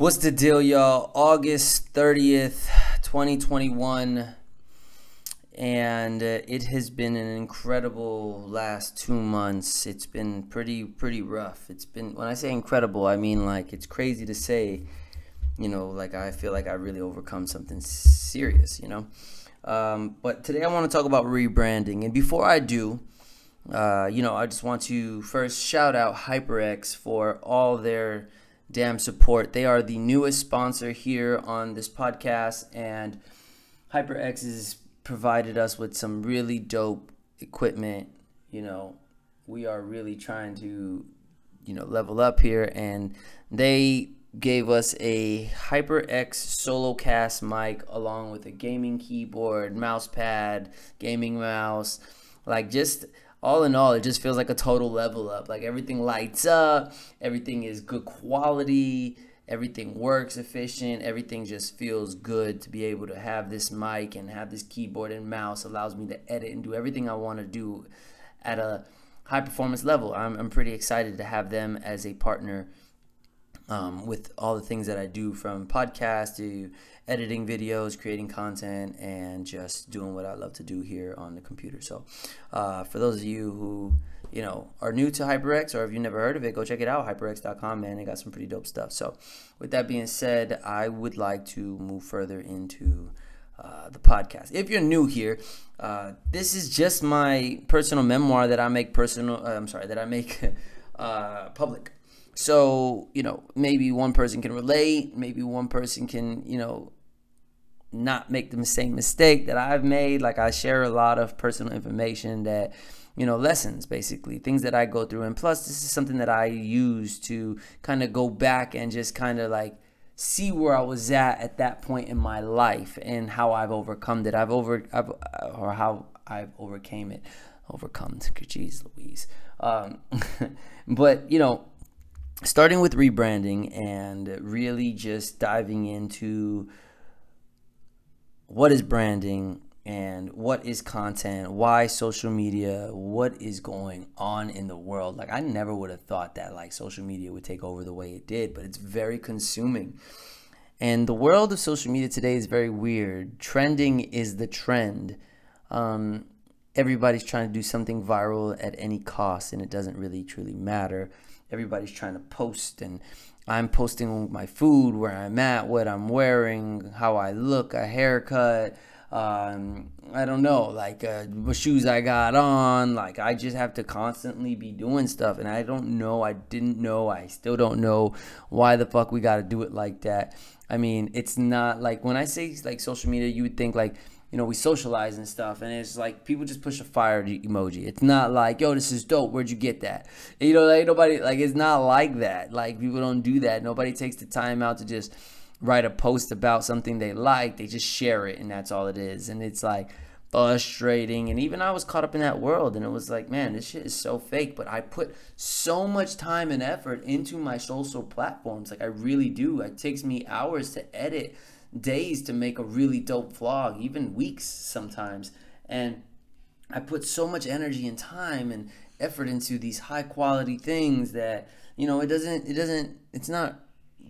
What's the deal, y'all? August 30th, 2021. And uh, it has been an incredible last two months. It's been pretty, pretty rough. It's been, when I say incredible, I mean like it's crazy to say, you know, like I feel like I really overcome something serious, you know? Um, but today I want to talk about rebranding. And before I do, uh, you know, I just want to first shout out HyperX for all their damn support. They are the newest sponsor here on this podcast, and HyperX has provided us with some really dope equipment. You know, we are really trying to, you know, level up here, and they gave us a HyperX SoloCast mic along with a gaming keyboard, mouse pad, gaming mouse, like just all in all, it just feels like a total level up. Like everything lights up, everything is good quality, everything works efficient, everything just feels good to be able to have this mic and have this keyboard and mouse allows me to edit and do everything I want to do at a high performance level. I'm, I'm pretty excited to have them as a partner um, with all the things that I do from podcast to editing videos, creating content, and just doing what I love to do here on the computer. So, uh, for those of you who you know are new to HyperX or if you've never heard of it, go check it out. HyperX.com, man, they got some pretty dope stuff. So, with that being said, I would like to move further into. Uh, the podcast. If you're new here, uh, this is just my personal memoir that I make personal. Uh, I'm sorry, that I make uh, public. So, you know, maybe one person can relate, maybe one person can, you know, not make the same mistake that I've made. Like I share a lot of personal information that, you know, lessons basically, things that I go through. And plus, this is something that I use to kind of go back and just kind of like see where I was at at that point in my life and how I've overcome it. I've over, I've, or how I've overcame it, overcome. Jeez, Louise. Um, but you know, starting with rebranding and really just diving into what is branding and what is content, why social media, what is going on in the world. Like I never would have thought that like social media would take over the way it did, but it's very consuming. And the world of social media today is very weird. Trending is the trend. Um, everybody's trying to do something viral at any cost, and it doesn't really truly matter everybody's trying to post and I'm posting my food, where I'm at, what I'm wearing, how I look, a haircut. Um, I don't know, like uh, what shoes I got on. Like I just have to constantly be doing stuff, and I don't know. I didn't know. I still don't know why the fuck we got to do it like that. I mean, it's not like when I say like social media, you would think like you know, we socialize and stuff, and it's like people just push a fire emoji. It's not like, yo, this is dope. Where'd you get that? You know, like nobody, like it's not like that. Like people don't do that. Nobody takes the time out to just write a post about something they like. They just share it, and that's all it is. And it's like frustrating. And even I was caught up in that world, and it was like, man, this shit is so fake. But I put so much time and effort into my social platforms. Like I really do. It takes me hours to edit days to make a really dope vlog, even weeks sometimes. And I put so much energy and time and effort into these high quality things that you know it doesn't it doesn't it's not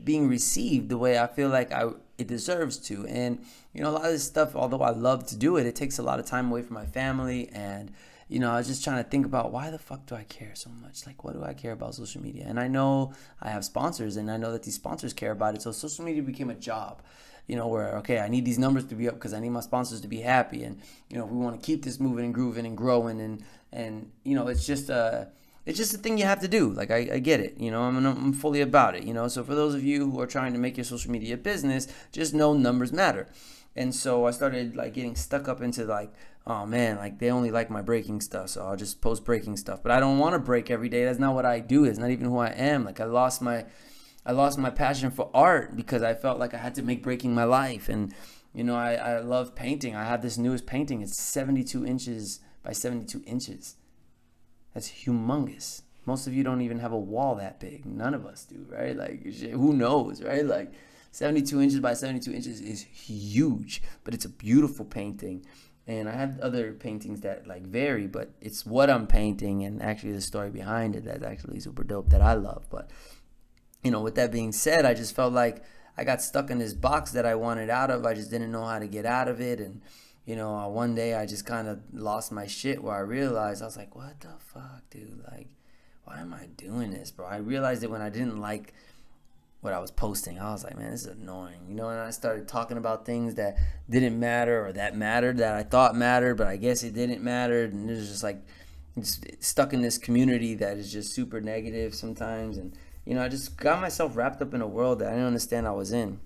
being received the way I feel like I it deserves to. And you know a lot of this stuff although I love to do it, it takes a lot of time away from my family and you know, I was just trying to think about why the fuck do I care so much? Like, what do I care about social media? And I know I have sponsors and I know that these sponsors care about it. So social media became a job you know, where okay, I need these numbers to be up because I need my sponsors to be happy, and you know, we want to keep this moving and grooving and growing, and and you know, it's just a it's just a thing you have to do. Like I, I get it, you know, I'm I'm fully about it, you know. So for those of you who are trying to make your social media business, just know numbers matter. And so I started like getting stuck up into like, oh man, like they only like my breaking stuff, so I'll just post breaking stuff. But I don't want to break every day. That's not what I do. It's not even who I am. Like I lost my I lost my passion for art because I felt like I had to make breaking my life. And, you know, I, I love painting. I have this newest painting. It's 72 inches by 72 inches. That's humongous. Most of you don't even have a wall that big. None of us do, right? Like, who knows, right? Like, 72 inches by 72 inches is huge, but it's a beautiful painting. And I have other paintings that like vary, but it's what I'm painting and actually the story behind it that's actually super dope that I love. But you know, with that being said, I just felt like I got stuck in this box that I wanted out of. I just didn't know how to get out of it. And, you know, uh, one day I just kind of lost my shit where I realized I was like, what the fuck, dude? Like, why am I doing this, bro? I realized it when I didn't like what I was posting. I was like, man, this is annoying, you know. And I started talking about things that didn't matter or that mattered that I thought mattered, but I guess it didn't matter. And it was just like stuck in this community that is just super negative sometimes. And you know, I just got myself wrapped up in a world that I didn't understand I was in.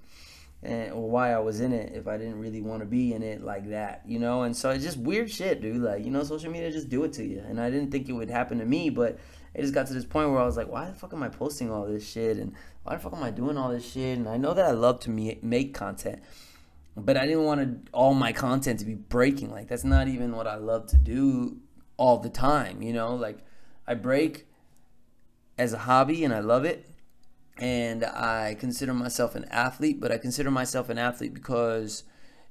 And, or why I was in it if I didn't really want to be in it like that, you know? And so it's just weird shit, dude. Like, you know, social media just do it to you. And I didn't think it would happen to me, but it just got to this point where I was like, why the fuck am I posting all this shit? And why the fuck am I doing all this shit? And I know that I love to make content, but I didn't want all my content to be breaking. Like, that's not even what I love to do all the time, you know? Like, I break as a hobby and I love it. And I consider myself an athlete, but I consider myself an athlete because,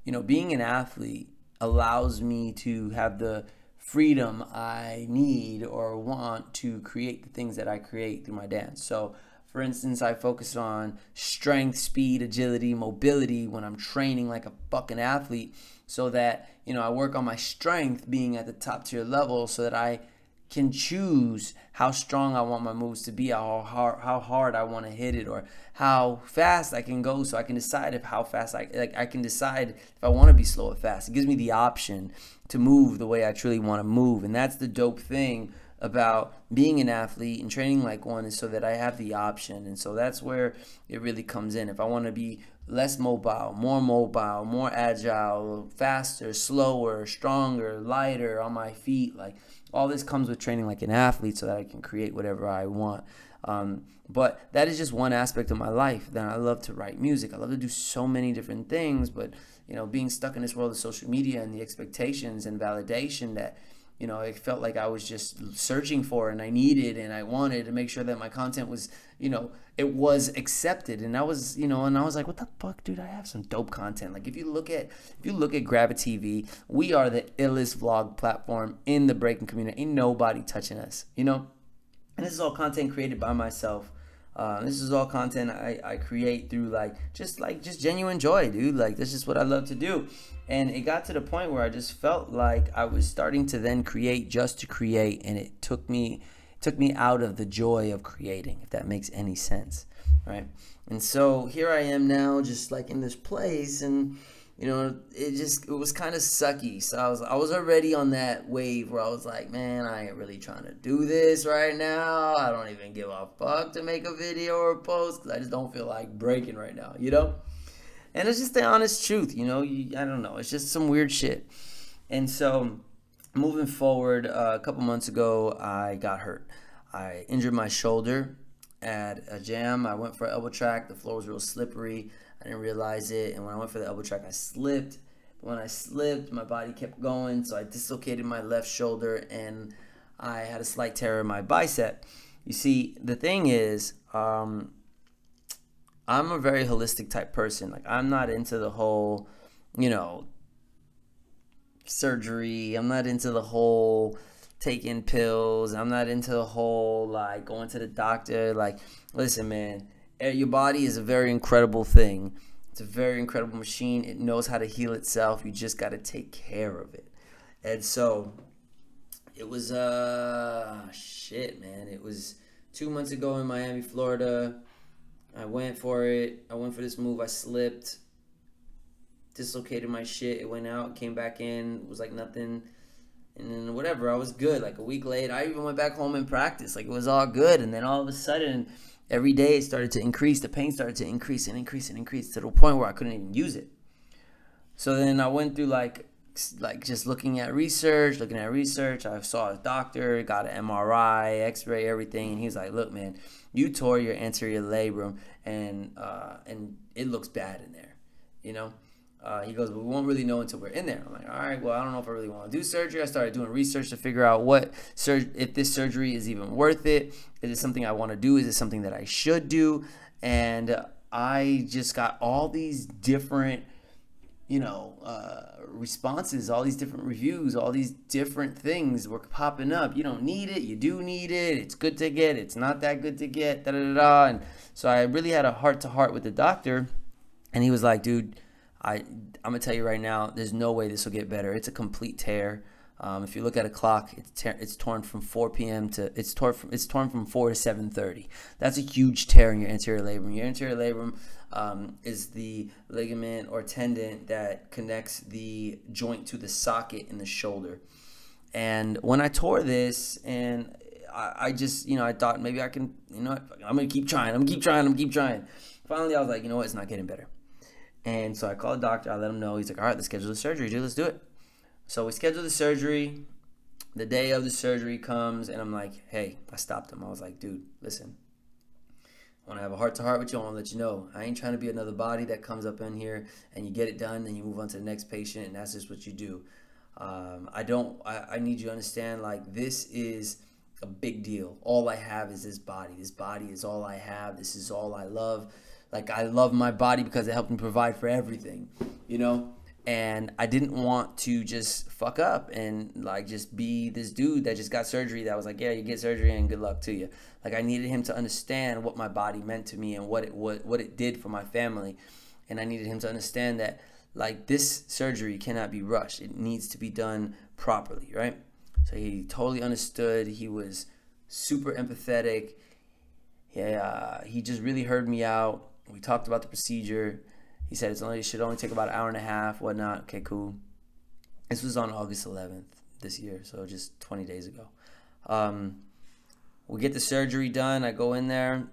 you know, being an athlete allows me to have the freedom I need or want to create the things that I create through my dance. So, for instance, I focus on strength, speed, agility, mobility when I'm training like a fucking athlete so that, you know, I work on my strength being at the top tier level so that I can choose how strong I want my moves to be, how hard, how hard I want to hit it, or how fast I can go, so I can decide if how fast I like. I can decide if I want to be slow or fast. It gives me the option to move the way I truly want to move, and that's the dope thing about being an athlete and training like one is so that I have the option. And so that's where it really comes in. If I want to be less mobile, more mobile, more agile, faster, slower, stronger, lighter on my feet, like all this comes with training like an athlete so that I can create whatever I want. Um, but that is just one aspect of my life. Then I love to write music. I love to do so many different things. But you know, being stuck in this world of social media and the expectations and validation that you know, it felt like I was just searching for and I needed and I wanted to make sure that my content was, you know, it was accepted. And I was, you know, and I was like, what the fuck, dude? I have some dope content. Like if you look at if you look at Gravity TV, we are the illest vlog platform in the breaking community. Ain't nobody touching us, you know? And this is all content created by myself. Uh, this is all content I, I create through like just like just genuine joy, dude. Like this is what I love to do. And it got to the point where I just felt like I was starting to then create just to create, and it took me took me out of the joy of creating, if that makes any sense, right? And so here I am now, just like in this place, and you know, it just it was kind of sucky. So I was I was already on that wave where I was like, man, I ain't really trying to do this right now. I don't even give a fuck to make a video or post because I just don't feel like breaking right now, you know. And it's just the honest truth, you know. You, I don't know. It's just some weird shit. And so, moving forward, uh, a couple months ago, I got hurt. I injured my shoulder at a jam. I went for elbow track. The floor was real slippery. I didn't realize it. And when I went for the elbow track, I slipped. When I slipped, my body kept going. So I dislocated my left shoulder and I had a slight tear in my bicep. You see, the thing is, um, I'm a very holistic type person. Like I'm not into the whole, you know, surgery. I'm not into the whole taking pills. I'm not into the whole like going to the doctor. Like, listen, man, eh, your body is a very incredible thing. It's a very incredible machine. It knows how to heal itself. You just got to take care of it. And so it was uh shit, man. It was 2 months ago in Miami, Florida. I went for it. I went for this move. I slipped, dislocated my shit. It went out, came back in, was like nothing. And then whatever, I was good. Like a week later, I even went back home and practiced. Like it was all good. And then all of a sudden, every day it started to increase. The pain started to increase and increase and increase to the point where I couldn't even use it. So then I went through like like just looking at research, looking at research. I saw a doctor, got an MRI, X-ray, everything, and he's like, "Look, man, you tore your anterior labrum, and uh, and it looks bad in there, you know." Uh, he goes, but we won't really know until we're in there. I'm like, all right, well, I don't know if I really want to do surgery. I started doing research to figure out what sur- if this surgery is even worth it. Is it something I want to do? Is it something that I should do? And I just got all these different, you know, uh, responses, all these different reviews, all these different things were popping up. You don't need it, you do need it. It's good to get, it's not that good to get. Da da da. And so I really had a heart to heart with the doctor And he was like, dude, I I'm gonna tell you right now, there's no way this will get better. It's a complete tear. Um, if you look at a clock, it's it's torn from 4 p.m. to it's torn from it's torn from 4 to 7:30. That's a huge tear in your anterior labrum. Your anterior labrum um, is the ligament or tendon that connects the joint to the socket in the shoulder. And when I tore this, and I, I just you know I thought maybe I can you know I'm gonna keep trying. I'm gonna keep trying. I'm gonna keep trying. Finally, I was like, you know what? It's not getting better. And so I called the doctor. I let him know. He's like, all right, let's schedule the surgery, dude. Let's do it. So we schedule the surgery. The day of the surgery comes, and I'm like, hey, I stopped him. I was like, dude, listen. I want to have a heart to heart with you. I want to let you know I ain't trying to be another body that comes up in here and you get it done, and you move on to the next patient, and that's just what you do. Um, I don't. I, I need you to understand. Like this is a big deal. All I have is this body. This body is all I have. This is all I love. Like I love my body because it helped me provide for everything, you know. And I didn't want to just fuck up and like just be this dude that just got surgery that was like, yeah, you get surgery and good luck to you. Like I needed him to understand what my body meant to me and what it what, what it did for my family. And I needed him to understand that like this surgery cannot be rushed. It needs to be done properly, right? So he totally understood. He was super empathetic. Yeah, uh, he just really heard me out. We talked about the procedure. He said it's only it should only take about an hour and a half, whatnot. Okay, cool. This was on August 11th this year, so just 20 days ago. Um, we get the surgery done. I go in there.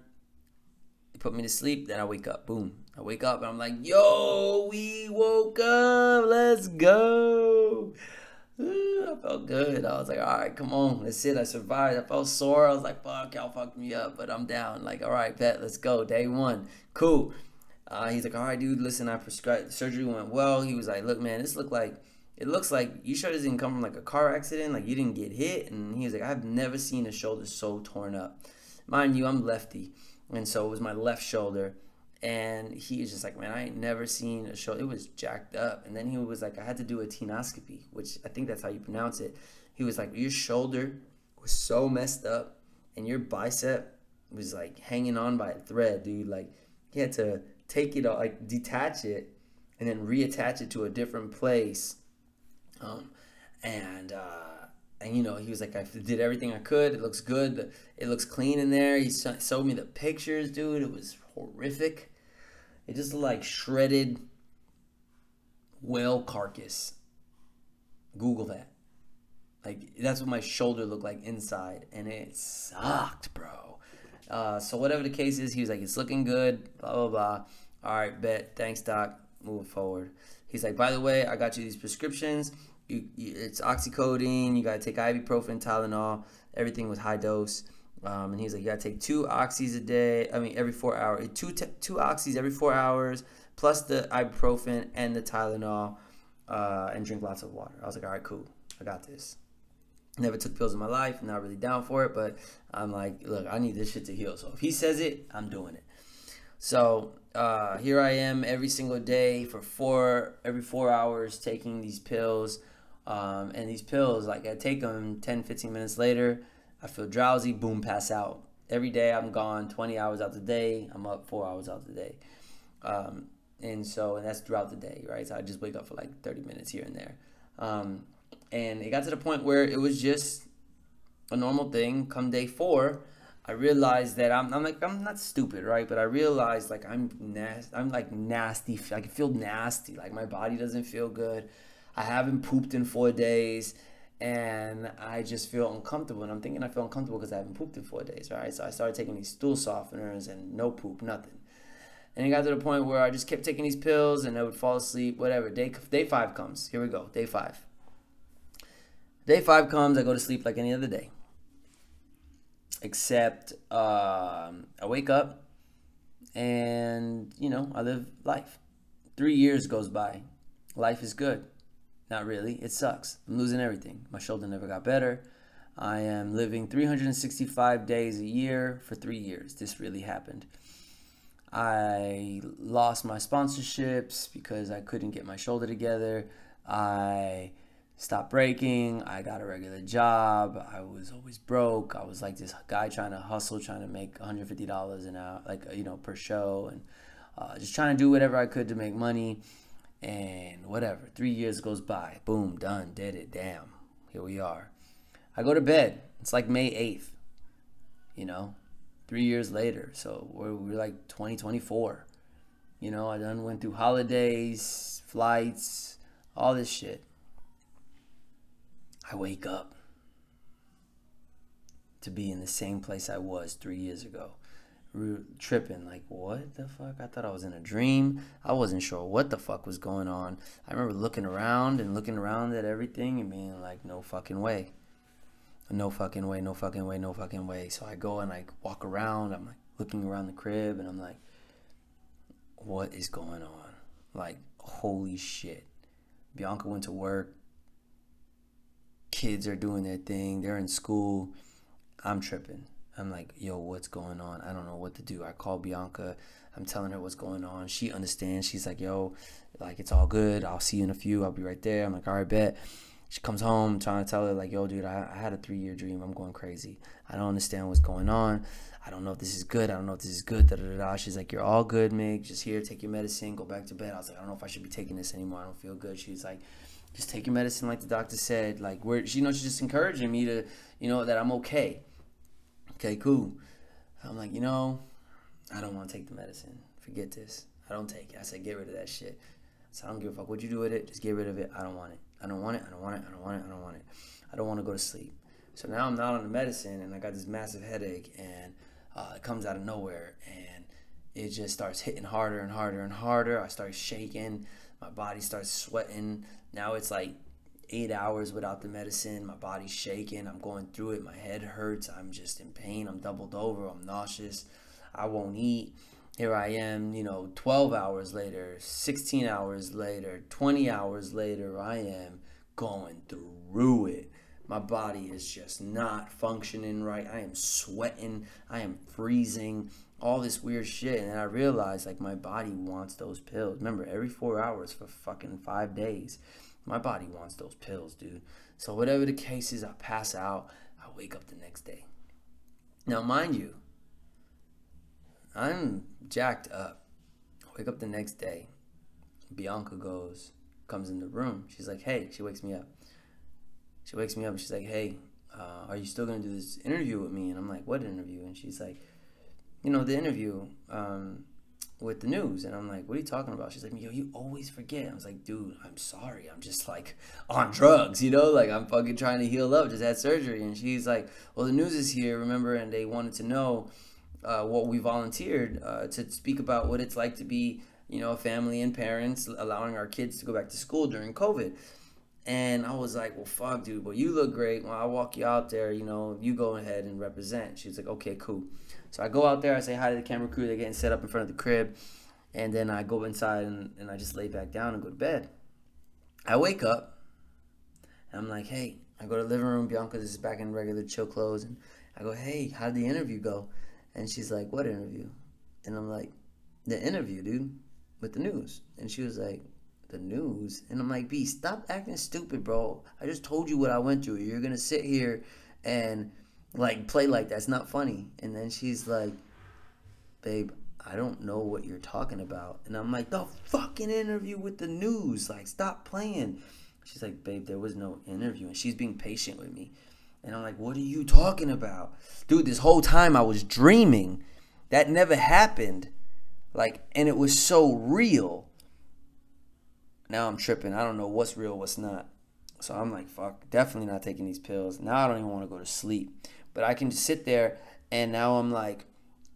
He put me to sleep. Then I wake up. Boom. I wake up and I'm like, yo, we woke up. Let's go. I felt good. I was like, all right, come on, that's it. I survived. I felt sore. I was like, fuck, y'all fucked me up, but I'm down. Like, all right, bet, let's go. Day one, cool. Uh, he's like, all right, dude, listen, I prescribed surgery went well. He was like, look, man, this looked like it looks like you sure this didn't come from like a car accident, like you didn't get hit. And he was like, I've never seen a shoulder so torn up. Mind you, I'm lefty, and so it was my left shoulder and he was just like, man, I ain't never seen a show. It was jacked up. And then he was like, I had to do a tenoscopy, which I think that's how you pronounce it. He was like, your shoulder was so messed up, and your bicep was like hanging on by a thread, dude. Like he had to take it, all, like detach it, and then reattach it to a different place. Um, and uh, and you know, he was like, I did everything I could. It looks good. It looks clean in there. He showed me the pictures, dude. It was horrific it just looked like shredded whale carcass. Google that. Like that's what my shoulder looked like inside, and it sucked, bro. Uh, so whatever the case is, he was like, "It's looking good." Blah blah blah. All right, bet. Thanks, doc. Moving forward. He's like, "By the way, I got you these prescriptions. You, you, it's oxycodone. You gotta take ibuprofen, Tylenol, everything with high dose." Um, and he's like, you gotta take two oxys a day. I mean, every four hours. Two t- two oxys every four hours, plus the ibuprofen and the Tylenol, uh, and drink lots of water. I was like, all right, cool, I got this. Never took pills in my life. Not really down for it, but I'm like, look, I need this shit to heal. So if he says it, I'm doing it. So uh, here I am every single day for four every four hours taking these pills. Um, and these pills, like I take them 10, 15 minutes later I feel drowsy, boom, pass out. Every day I'm gone 20 hours out the day. I'm up four hours out the day. Um, and so, and that's throughout the day, right? So I just wake up for like 30 minutes here and there. Um, and it got to the point where it was just a normal thing. Come day four, I realized that I'm, I'm like, I'm not stupid, right? But I realized like I'm nasty. I'm like nasty. I feel nasty. Like my body doesn't feel good. I haven't pooped in four days and I just feel uncomfortable. And I'm thinking I feel uncomfortable because I haven't pooped in four days, right? So I started taking these stool softeners and no poop, nothing. And it got to the point where I just kept taking these pills and I would fall asleep, whatever. Day, day five comes. Here we go. Day five. Day five comes, I go to sleep like any other day. Except um, I wake up and, you know, I live life. Three years goes by. Life is good. Not really. It sucks. I'm losing everything. My shoulder never got better. I am living 365 days a year for three years. This really happened. I lost my sponsorships because I couldn't get my shoulder together. I stopped breaking. I got a regular job. I was always broke. I was like this guy trying to hustle, trying to make $150 an hour, like, you know, per show. And uh, just trying to do whatever I could to make money. And whatever. Three years goes by. Boom, done, did it. Damn. Here we are. I go to bed. It's like May 8th, you know, three years later. So we're, we're like 2024. You know, I done went through holidays, flights, all this shit. I wake up to be in the same place I was three years ago. Tripping, like, what the fuck? I thought I was in a dream. I wasn't sure what the fuck was going on. I remember looking around and looking around at everything and being like, no fucking way. No fucking way, no fucking way, no fucking way. So I go and I walk around. I'm like looking around the crib and I'm like, what is going on? Like, holy shit. Bianca went to work. Kids are doing their thing. They're in school. I'm tripping. I'm like, yo, what's going on? I don't know what to do. I call Bianca. I'm telling her what's going on. She understands. She's like, yo, like, it's all good. I'll see you in a few. I'll be right there. I'm like, all right, bet. She comes home trying to tell her, like, yo, dude, I, I had a three year dream. I'm going crazy. I don't understand what's going on. I don't know if this is good. I don't know if this is good. Da, da, da, da. She's like, You're all good, Mig. Just here, take your medicine, go back to bed. I was like, I don't know if I should be taking this anymore. I don't feel good. She's like, Just take your medicine, like the doctor said. Like, where, you know, she's just encouraging me to, you know, that I'm okay. Okay, cool. I'm like, You know, I don't want to take the medicine. Forget this. I don't take it. I said, Get rid of that shit. So I don't give a fuck what you do with it. Just get rid of it. I don't want it. I don't want it. I don't want it. I don't want it. I don't want it. I don't want to go to sleep. So now I'm not on the medicine and I got this massive headache and uh, it comes out of nowhere and it just starts hitting harder and harder and harder. I start shaking. My body starts sweating. Now it's like eight hours without the medicine. My body's shaking. I'm going through it. My head hurts. I'm just in pain. I'm doubled over. I'm nauseous. I won't eat. Here I am, you know, 12 hours later, 16 hours later, 20 hours later, I am going through it. My body is just not functioning right. I am sweating. I am freezing. All this weird shit. And I realized like my body wants those pills. Remember, every four hours for fucking five days. My body wants those pills, dude. So whatever the case is, I pass out. I wake up the next day. Now, mind you, I'm jacked up. I wake up the next day. Bianca goes, comes in the room. She's like, hey, she wakes me up she wakes me up and she's like, "Hey, uh, are you still gonna do this interview with me?" And I'm like, "What interview?" And she's like, "You know, the interview um, with the news." And I'm like, "What are you talking about?" She's like, "Yo, you always forget." I was like, "Dude, I'm sorry. I'm just like on drugs, you know? Like I'm fucking trying to heal up. Just had surgery." And she's like, "Well, the news is here, remember? And they wanted to know uh, what we volunteered uh, to speak about what it's like to be." You know, a family and parents allowing our kids to go back to school during COVID. And I was like, well, fuck, dude, but you look great. When I walk you out there, you know, you go ahead and represent. She's like, okay, cool. So I go out there, I say hi to the camera crew. They're getting set up in front of the crib. And then I go inside and, and I just lay back down and go to bed. I wake up and I'm like, hey, I go to the living room. Bianca is back in regular chill clothes. And I go, hey, how did the interview go? And she's like, what interview? And I'm like, the interview, dude, with the news. And she was like, the news. And I'm like, B, stop acting stupid, bro. I just told you what I went through. You're gonna sit here and like play like that's not funny. And then she's like, babe, I don't know what you're talking about. And I'm like, the fucking interview with the news. Like, stop playing. She's like, babe, there was no interview. And she's being patient with me. And I'm like, what are you talking about? Dude, this whole time I was dreaming. That never happened. Like, and it was so real. Now I'm tripping. I don't know what's real, what's not. So I'm like, fuck, definitely not taking these pills. Now I don't even want to go to sleep. But I can just sit there and now I'm like,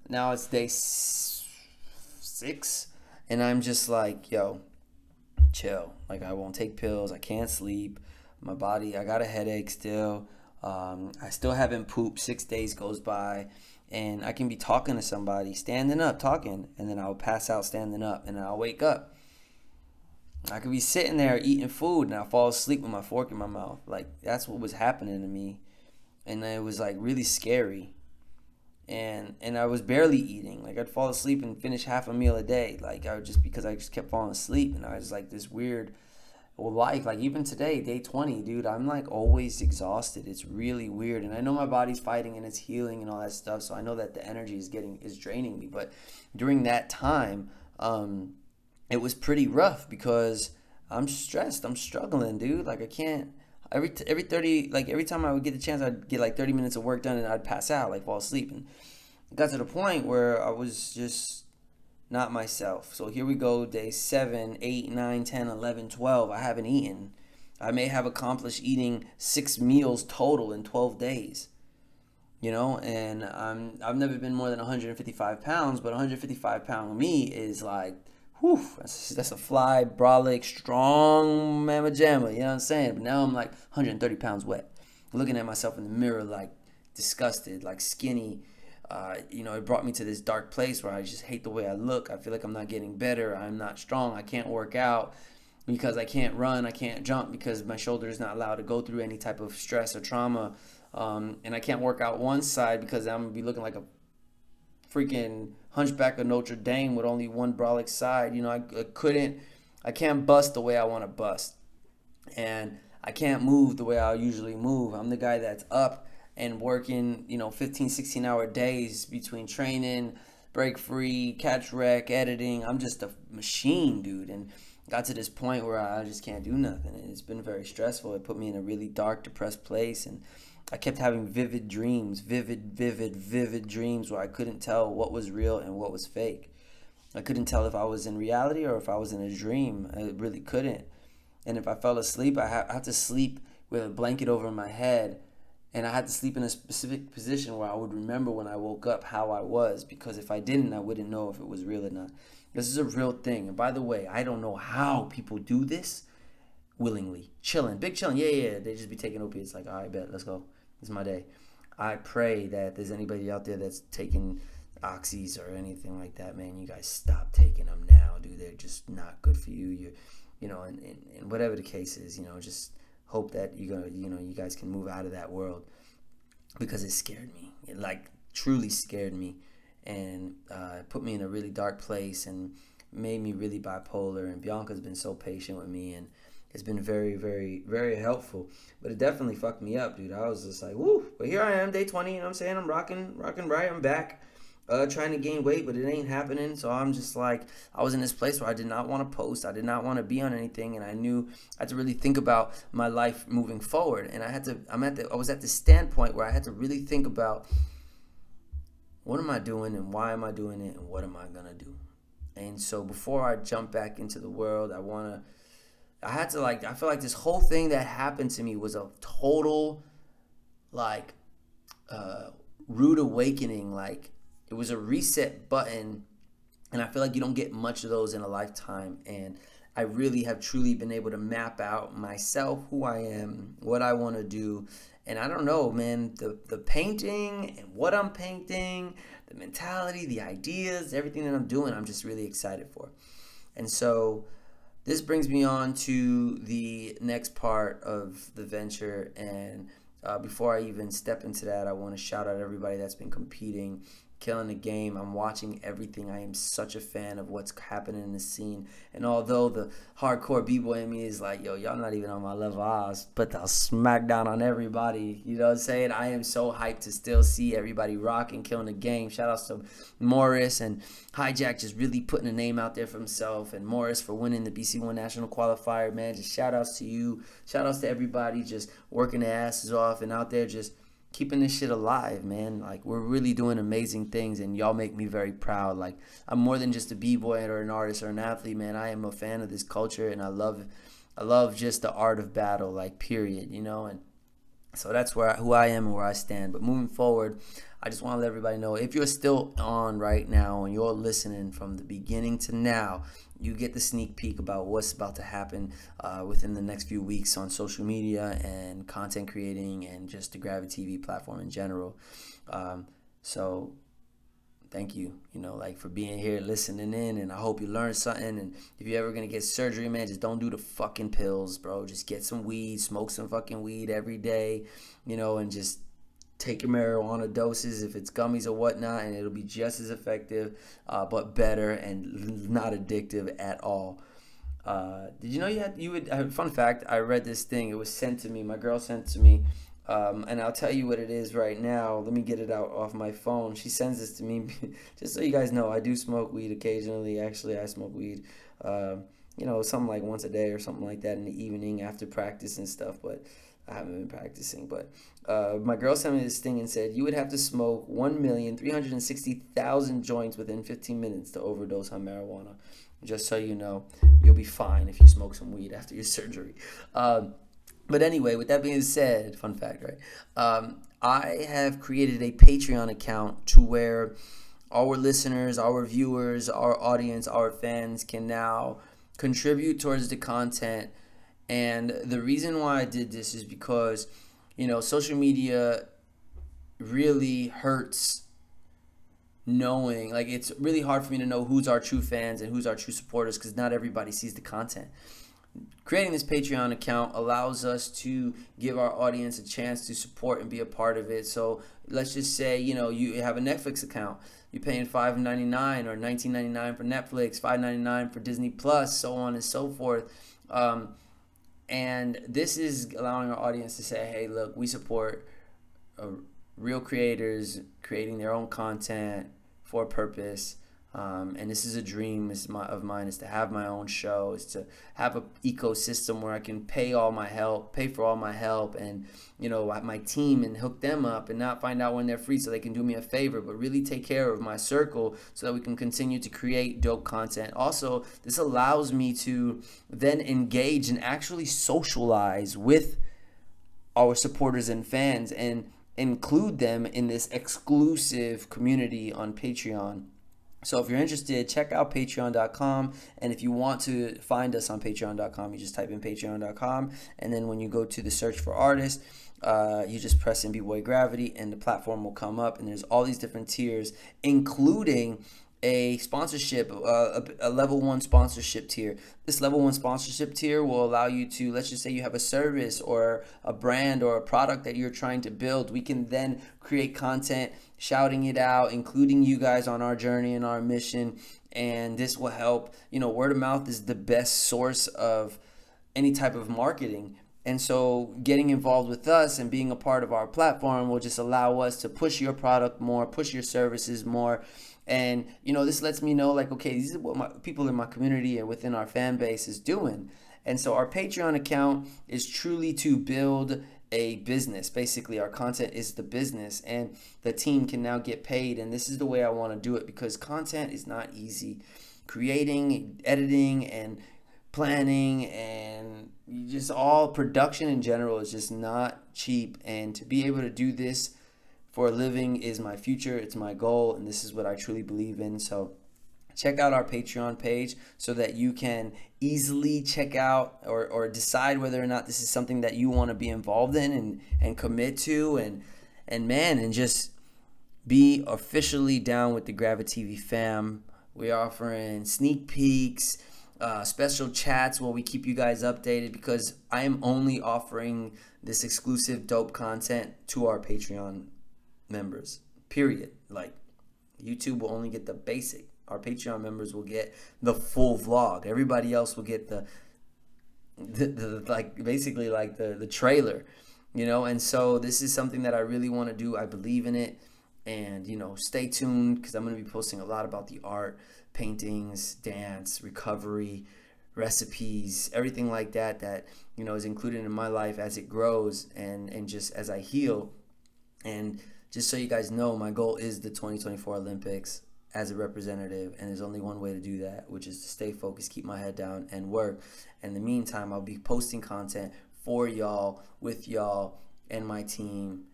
now it's day six and I'm just like, yo, chill. Like I won't take pills. I can't sleep. My body, I got a headache still. Um, I still haven't pooped. Six days goes by, and I can be talking to somebody, standing up, talking, and then I'll pass out standing up, and I'll wake up, I could be sitting there eating food and I fall asleep with my fork in my mouth. Like that's what was happening to me. And it was like really scary. And and I was barely eating. Like I'd fall asleep and finish half a meal a day. Like I would just because I just kept falling asleep and I was like this weird life. Like even today, day twenty, dude, I'm like always exhausted. It's really weird. And I know my body's fighting and it's healing and all that stuff. So I know that the energy is getting is draining me. But during that time um, it was pretty rough because I'm stressed. I'm struggling, dude. Like I can't every every 30 like every time I would get the chance I'd get like 30 minutes of work done and I'd pass out like fall asleep and it got to the point where I was just not myself. So here we go day 7, 8, 9, 10, 11, 12. I haven't eaten. I may have accomplished eating 6 meals total in 12 days. You know, and I'm I've never been more than 155 pounds, but 155 pound me is like whew, that's, that's a fly, brolic, strong mamma jamma, you know what I'm saying? But now I'm like 130 pounds wet. Looking at myself in the mirror, like disgusted, like skinny. Uh, you know, it brought me to this dark place where I just hate the way I look. I feel like I'm not getting better. I'm not strong. I can't work out because I can't run. I can't jump because my shoulder is not allowed to go through any type of stress or trauma. Um, and I can't work out one side because I'm gonna be looking like a freaking Hunchback of Notre Dame with only one brolic side. You know, I, I couldn't, I can't bust the way I want to bust. And I can't move the way I usually move. I'm the guy that's up and working, you know, 15, 16 hour days between training, break free, catch rec, editing. I'm just a machine, dude. And got to this point where I just can't do nothing. It's been very stressful. It put me in a really dark, depressed place. And I kept having vivid dreams, vivid, vivid, vivid dreams where I couldn't tell what was real and what was fake. I couldn't tell if I was in reality or if I was in a dream. I really couldn't. And if I fell asleep, I had to sleep with a blanket over my head. And I had to sleep in a specific position where I would remember when I woke up how I was. Because if I didn't, I wouldn't know if it was real or not. This is a real thing. And by the way, I don't know how people do this willingly. Chilling. Big chilling. Yeah, yeah. They just be taking opiates. Like, all right, bet. Let's go. It's my day. I pray that there's anybody out there that's taking oxys or anything like that, man. You guys stop taking them now, dude. They're just not good for you. You, you know, and, and, and whatever the case is, you know, just hope that you go, you know, you guys can move out of that world because it scared me. It like truly scared me, and uh, put me in a really dark place and made me really bipolar. And Bianca's been so patient with me and it's been very, very, very helpful. But it definitely fucked me up, dude. I was just like, woo. But here I am, day 20, you know what I'm saying? I'm rocking, rocking right. I'm back. Uh, trying to gain weight, but it ain't happening. So I'm just like, I was in this place where I did not want to post. I did not want to be on anything, and I knew I had to really think about my life moving forward. And I had to, I'm at the, I was at the standpoint where I had to really think about what am I doing and why am I doing it and what am I gonna do. And so before I jump back into the world, I wanna I had to like I feel like this whole thing that happened to me was a total like uh rude awakening like it was a reset button and I feel like you don't get much of those in a lifetime and I really have truly been able to map out myself, who I am, what I want to do. And I don't know, man, the, the painting and what I'm painting, the mentality, the ideas, everything that I'm doing, I'm just really excited for. And so this brings me on to the next part of the venture. And uh, before I even step into that, I want to shout out everybody that's been competing killing the game. I'm watching everything. I am such a fan of what's happening in the scene. And although the hardcore b-boy in me is like, yo, y'all not even on my level, but I'll put the smackdown on everybody. You know what I'm saying? I am so hyped to still see everybody rocking, killing the game. Shout outs to Morris and Hijack just really putting a name out there for himself. And Morris for winning the BC One National Qualifier, man. Just shout outs to you. Shout outs to everybody just working their asses off and out there just – keeping this shit alive, man. Like we're really doing amazing things, and y'all make me very proud. Like I'm more than just a b boy or an artist or an athlete, man. I am a fan of this culture, and I love, I love just the art of battle, like period, you know. And so that's where I, who I am and where I stand. But moving forward, I just want to let everybody know if you're still on right now and you're listening from the beginning to now, you get the sneak peek about what's about to happen uh, within the next few weeks on social media and content creating and just the Gravity TV platform in general. Um, so thank you, you know, like for being here, listening in, and I hope you learned something. And if you're ever gonna get surgery, man, just don't do the fucking pills, bro. Just get some weed, smoke some fucking weed every day, you know, and just take your marijuana doses if it's gummies or whatnot, and it'll be just as effective, uh, but better and not addictive at all. Uh, did you know you had you would? Uh, fun fact: I read this thing. It was sent to me. My girl sent to me Um, and I'll tell you what it is right now. Let me get it out off my phone. She sends this to me just so you guys know. I do smoke weed occasionally. Actually, I smoke weed, uh, you know, something like once a day or something like that in the evening after practice and stuff. But I haven't been practicing. But uh, my girl sent me this thing and said you would have to smoke 1,360,000 joints within 15 minutes to overdose on marijuana. Just so you know, you'll be fine if you smoke some weed after your surgery. Um, but anyway, with that being said, fun fact, right? Um, I have created a Patreon account to where our listeners, our viewers, our audience, our fans can now contribute towards the content. And the reason why I did this is because, you know, social media really hurts knowing like it's really hard for me to know who's our true fans and who's our true supporters because not everybody sees the content creating this Patreon account allows us to give our audience a chance to support and be a part of it. So let's just say, you know, you have a Netflix account. You're paying $5.99 or $19.99 for Netflix, $5.99 for Disney Plus, so on and so forth. Um, and this is allowing our audience to say, hey, look, we support uh, real creators creating their own content for a purpose um, and this is a dream of mine is to have my own show is to have an ecosystem where i can pay all my help pay for all my help and you know my team and hook them up and not find out when they're free so they can do me a favor but really take care of my circle so that we can continue to create dope content. Also this allows me to then engage and actually socialize with our supporters and fans and include them in this exclusive community on patreon so if you're interested, check out patreon.com. And if you want to find us on patreon.com, you just type in patreon.com. And then when you go to the search for artists, uh, you just press in B-Boy Gravity and the platform will come up. And there's all these different tiers, including a sponsorship, uh, a, a, level one sponsorship tier. This level one sponsorship tier will allow you to, let's just say you have a service or a brand or a product that you're trying to build. We can then create content, shouting it out, including you guys on our journey and our mission. And this will help. You know, word of mouth is the best source of any type of marketing. And so, getting involved with us and being a part of our platform will just allow us to push your product more, push your services more, and you know this lets me know like okay these are what my people in my community and within our fan base is doing. And so our patreon account is truly to build a business. Basically our content is the business and the team can now get paid and this is the way i want to do it because content is not easy. Creating editing and planning and just all production in general is just not cheap. And to be able to do this for a living is my future, it's my goal, and this is what I truly believe in. So check out our Patreon page so that you can easily check out or, or decide whether or not this is something that you want to be involved in and, and commit to and and man and just be officially down with the Gravity TV fam. We're offering sneak peeks, uh, special chats while we keep you guys updated because I am only offering this exclusive dope content to our Patreon members. Period. Like YouTube will only get the basic. Our Patreon members will get the full vlog. Everybody else will get the the, the like basically like the the trailer, you know. And so this is something that I really want to do. I believe in it, and you know, stay tuned because I'm going to be posting a lot about the art, paintings, dance, recovery, recipes, everything like that that you know is included in my life as it grows and and just as I heal and just so you guys know, my goal is the 2024 Olympics as a representative, and there's only one way to do that, which is to stay focused, keep my head down, and work. In the meantime, I'll be posting content for y'all, with y'all, and my team,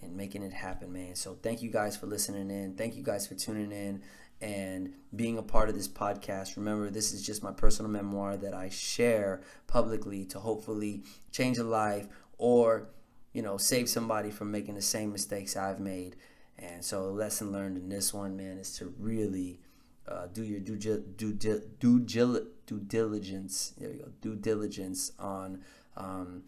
and making it happen, man. So thank you guys for listening in. Thank you guys for tuning in and being a part of this podcast. Remember, this is just my personal memoir that I share publicly to hopefully change a life or you know, save somebody from making the same mistakes I've made. And so, a lesson learned in this one, man, is to really uh, do your due due due due, due diligence. There you go, due diligence on. Um,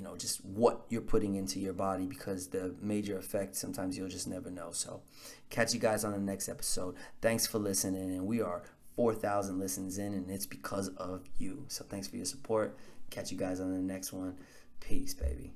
you know just what you're putting into your body because the major effect sometimes you'll just never know so catch you guys on the next episode thanks for listening and we are 4000 listens in and it's because of you so thanks for your support catch you guys on the next one peace baby